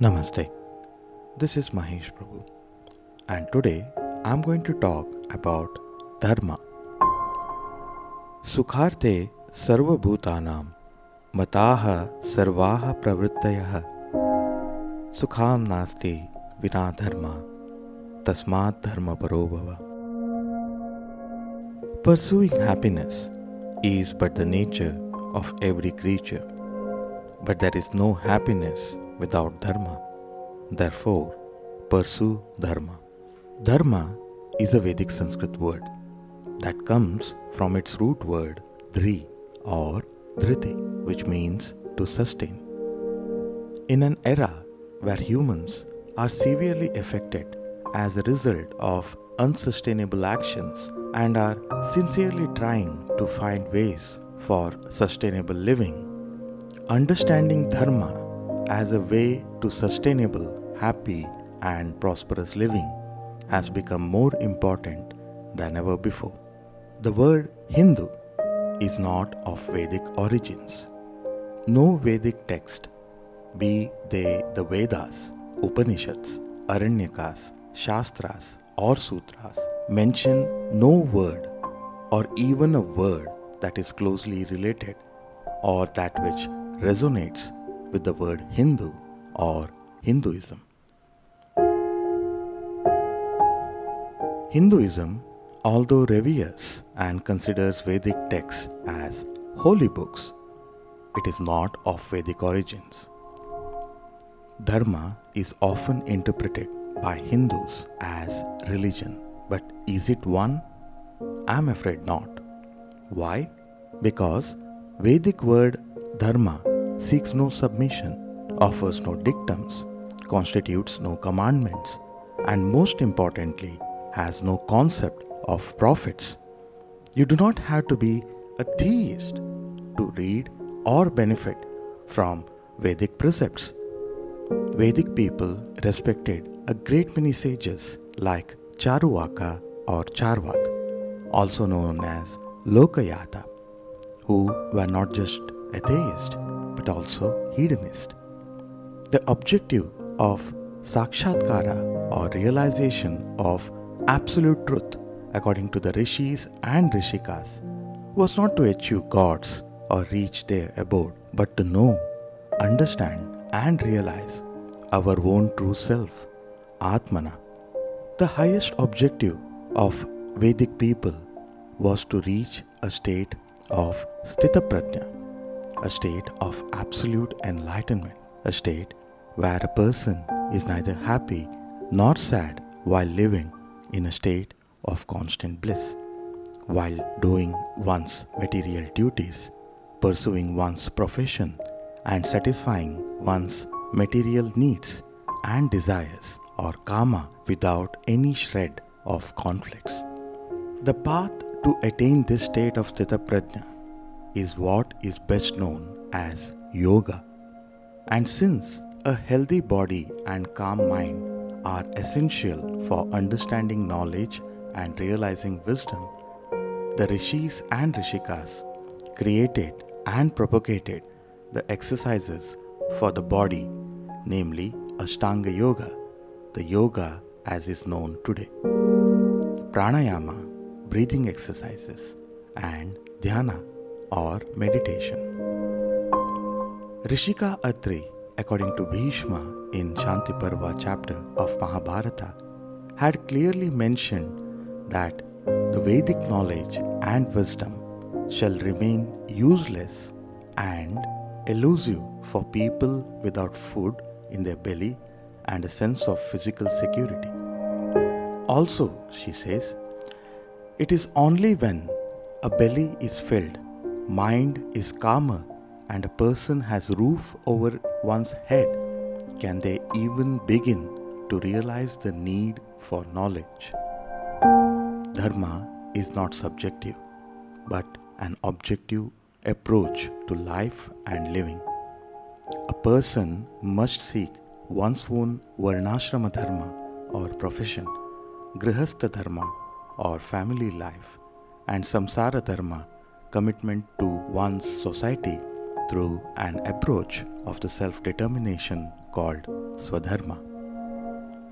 Namaste. This is Mahesh Prabhu, and today I'm going to talk about Dharma. Sukharthe sarvabhutanam mataha sarvaha pravrittayah sukham nasti vina dharma tasmat dharma parobhava. Pursuing happiness is but the nature of every creature, but there is no happiness without dharma. Therefore, pursue dharma. Dharma is a Vedic Sanskrit word that comes from its root word dhri or dhriti, which means to sustain. In an era where humans are severely affected as a result of unsustainable actions and are sincerely trying to find ways for sustainable living, understanding dharma as a way to sustainable, happy, and prosperous living has become more important than ever before. The word Hindu is not of Vedic origins. No Vedic text, be they the Vedas, Upanishads, Aranyakas, Shastras, or Sutras, mention no word or even a word that is closely related or that which resonates with the word Hindu or Hinduism. Hinduism, although reveres and considers Vedic texts as holy books, it is not of Vedic origins. Dharma is often interpreted by Hindus as religion, but is it one? I'm afraid not. Why? Because Vedic word dharma seeks no submission, offers no dictums, constitutes no commandments, and most importantly, has no concept of prophets. You do not have to be a theist to read or benefit from Vedic precepts. Vedic people respected a great many sages like Charuvaka or Charvak, also known as Lokayata, who were not just atheist but also hedonist. The objective of sakshatkara or realization of absolute truth, according to the rishis and rishikas, was not to achieve gods or reach their abode, but to know, understand, and realize our own true self, Atmana. The highest objective of Vedic people was to reach a state of Sthita Prajna a state of absolute enlightenment, a state where a person is neither happy nor sad while living in a state of constant bliss, while doing one's material duties, pursuing one's profession, and satisfying one's material needs and desires or karma without any shred of conflicts. The path to attain this state of Sthita Prajna is what is best known as yoga. And since a healthy body and calm mind are essential for understanding knowledge and realizing wisdom, the rishis and rishikas created and propagated the exercises for the body, namely Ashtanga Yoga, the yoga as is known today. Pranayama, breathing exercises, and Dhyana, or meditation. Rishika Atri, according to Bhishma in Shanti Parva chapter of Mahabharata, had clearly mentioned that the Vedic knowledge and wisdom shall remain useless and elusive for people without food in their belly and a sense of physical security. Also, she says, it is only when a belly is filled mind is calmer and a person has roof over one's head, can they even begin to realize the need for knowledge? Dharma is not subjective, but an objective approach to life and living. A person must seek one's own Varnashrama Dharma or profession, Grihastha Dharma or family life, and Samsara Dharma commitment to one's society through an approach of the self determination called Swadharma.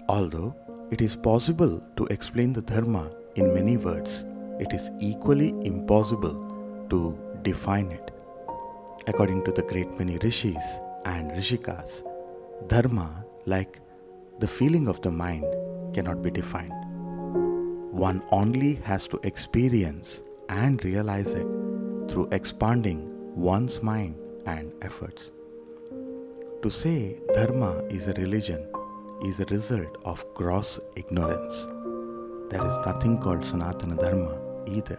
Although it is possible to explain the Dharma in many words, it is equally impossible to define it. According to the great many rishis and rishikas, Dharma, like the feeling of the mind, cannot be defined. One only has to experience and realize it through expanding one's mind and efforts. To say Dharma is a religion is a result of gross ignorance. There is nothing called Sanatana Dharma either.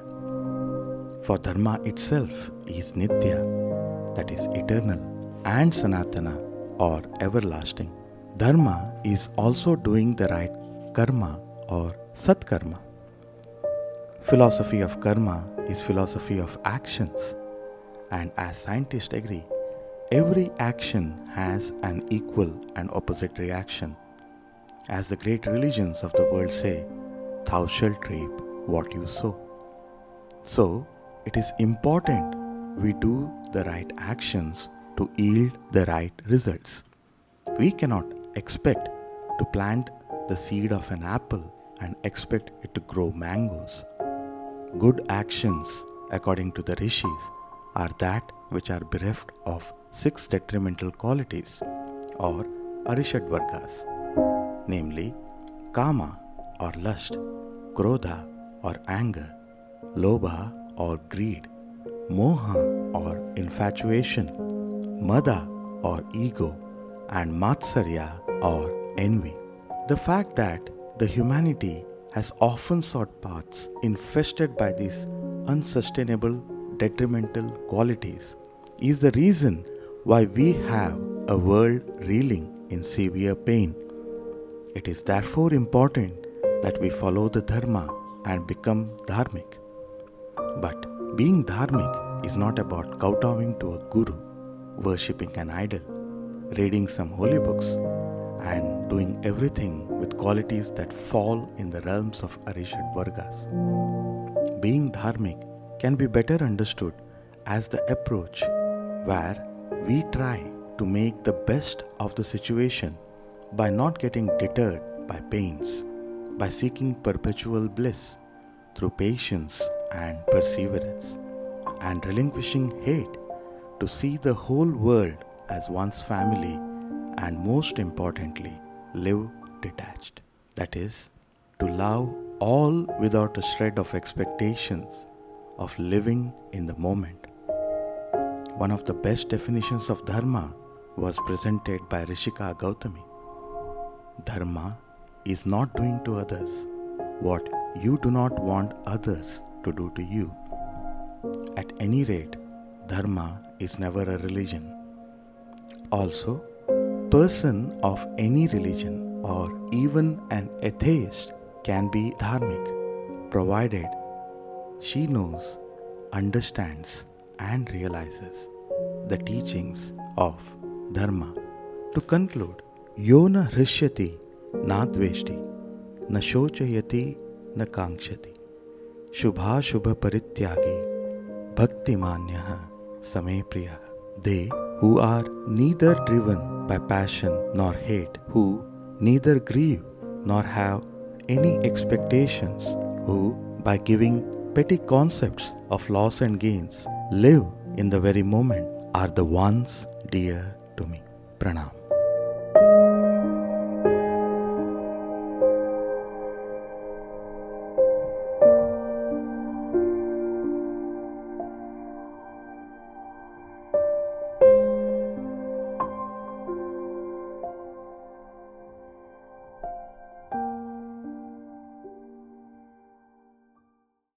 For Dharma itself is Nitya, that is eternal, and Sanatana or everlasting. Dharma is also doing the right karma or satkarma. Philosophy of karma is philosophy of actions, and as scientists agree, every action has an equal and opposite reaction. As the great religions of the world say, thou shalt reap what you sow. So, it is important we do the right actions to yield the right results. We cannot expect to plant the seed of an apple and expect it to grow mangoes. Good actions, according to the rishis, are that which are bereft of six detrimental qualities or Arishad Vargas namely Kama or lust, Krodha or anger, Lobha or greed, Moha or infatuation, Mada or ego, and Matsarya or envy. The fact that the humanity has often sought paths infested by these unsustainable, detrimental qualities is the reason why we have a world reeling in severe pain it is therefore important that we follow the Dharma and become Dharmic. But being Dharmic is not about kowtowing to a guru, worshipping an idol, reading some holy books, and doing everything with qualities that fall in the realms of Arishad Vargas. Being Dharmic can be better understood as the approach where we try to make the best of the situation by not getting deterred by pains, by seeking perpetual bliss through patience and perseverance, and relinquishing hate to see the whole world as one's family, and most importantly, live detached. That is, to love all without a shred of expectations of living in the moment. One of the best definitions of Dharma was presented by Rishika Gautami. Dharma is not doing to others what you do not want others to do to you. At any rate, Dharma is never a religion. Also, person of any religion or even an atheist can be dharmic provided she knows, understands and realizes the teachings of Dharma. To conclude, यो न हृष्यति नाद्वेष्टि न शोचयति न कांक्षति शुभाशुभ परित्यागी भक्तिमान्य समे प्रिय दे who are neither driven by passion nor hate, who neither grieve nor have any expectations, who, by giving petty concepts of loss and gains, live in the very moment, are the ones dear to me. Pranam.